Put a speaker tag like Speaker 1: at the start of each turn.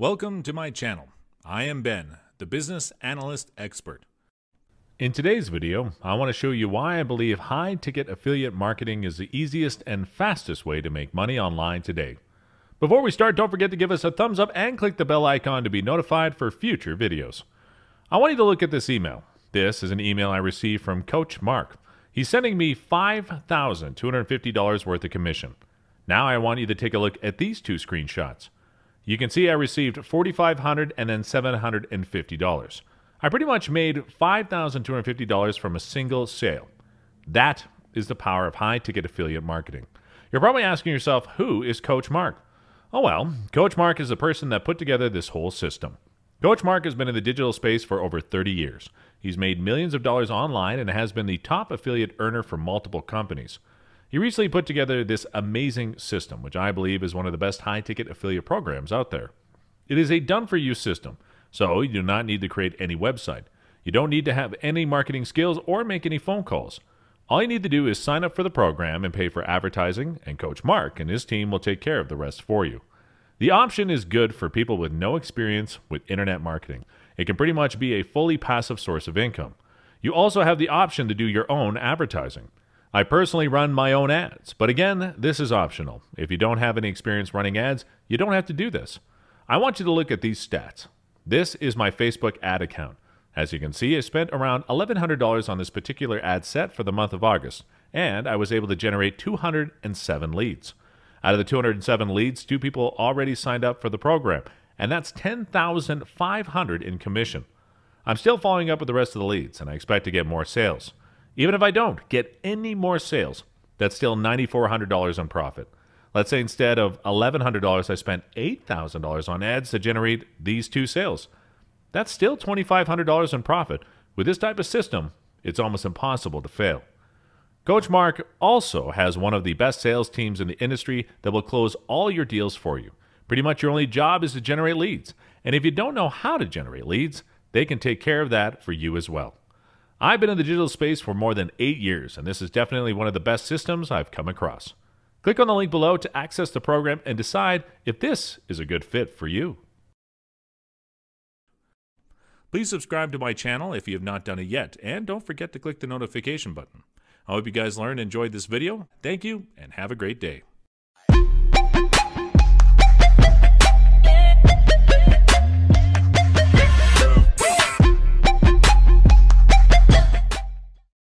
Speaker 1: Welcome to my channel. I am Ben, the business analyst expert.
Speaker 2: In today's video, I want to show you why I believe high ticket affiliate marketing is the easiest and fastest way to make money online today. Before we start, don't forget to give us a thumbs up and click the bell icon to be notified for future videos. I want you to look at this email. This is an email I received from Coach Mark. He's sending me $5,250 worth of commission. Now I want you to take a look at these two screenshots. You can see I received 4,500 and then $750. I pretty much made $5,250 from a single sale. That is the power of high ticket affiliate marketing. You're probably asking yourself, who is Coach Mark? Oh, well, Coach Mark is the person that put together this whole system. Coach Mark has been in the digital space for over 30 years. He's made millions of dollars online and has been the top affiliate earner for multiple companies. He recently put together this amazing system, which I believe is one of the best high ticket affiliate programs out there. It is a done for you system, so you do not need to create any website. You don't need to have any marketing skills or make any phone calls. All you need to do is sign up for the program and pay for advertising, and Coach Mark and his team will take care of the rest for you. The option is good for people with no experience with internet marketing. It can pretty much be a fully passive source of income. You also have the option to do your own advertising. I personally run my own ads, but again, this is optional. If you don't have any experience running ads, you don't have to do this. I want you to look at these stats. This is my Facebook ad account. As you can see, I spent around $1,100 on this particular ad set for the month of August, and I was able to generate 207 leads. Out of the 207 leads, two people already signed up for the program, and that's 10,500 in commission. I'm still following up with the rest of the leads, and I expect to get more sales. Even if I don't get any more sales, that's still $9,400 in profit. Let's say instead of $1,100, I spent $8,000 on ads to generate these two sales. That's still $2,500 in profit. With this type of system, it's almost impossible to fail. Coach Mark also has one of the best sales teams in the industry that will close all your deals for you. Pretty much your only job is to generate leads. And if you don't know how to generate leads, they can take care of that for you as well. I've been in the digital space for more than eight years, and this is definitely one of the best systems I've come across. Click on the link below to access the program and decide if this is a good fit for you.
Speaker 1: Please subscribe to my channel if you have not done it yet, and don't forget to click the notification button. I hope you guys learned and enjoyed this video. Thank you, and have a great day.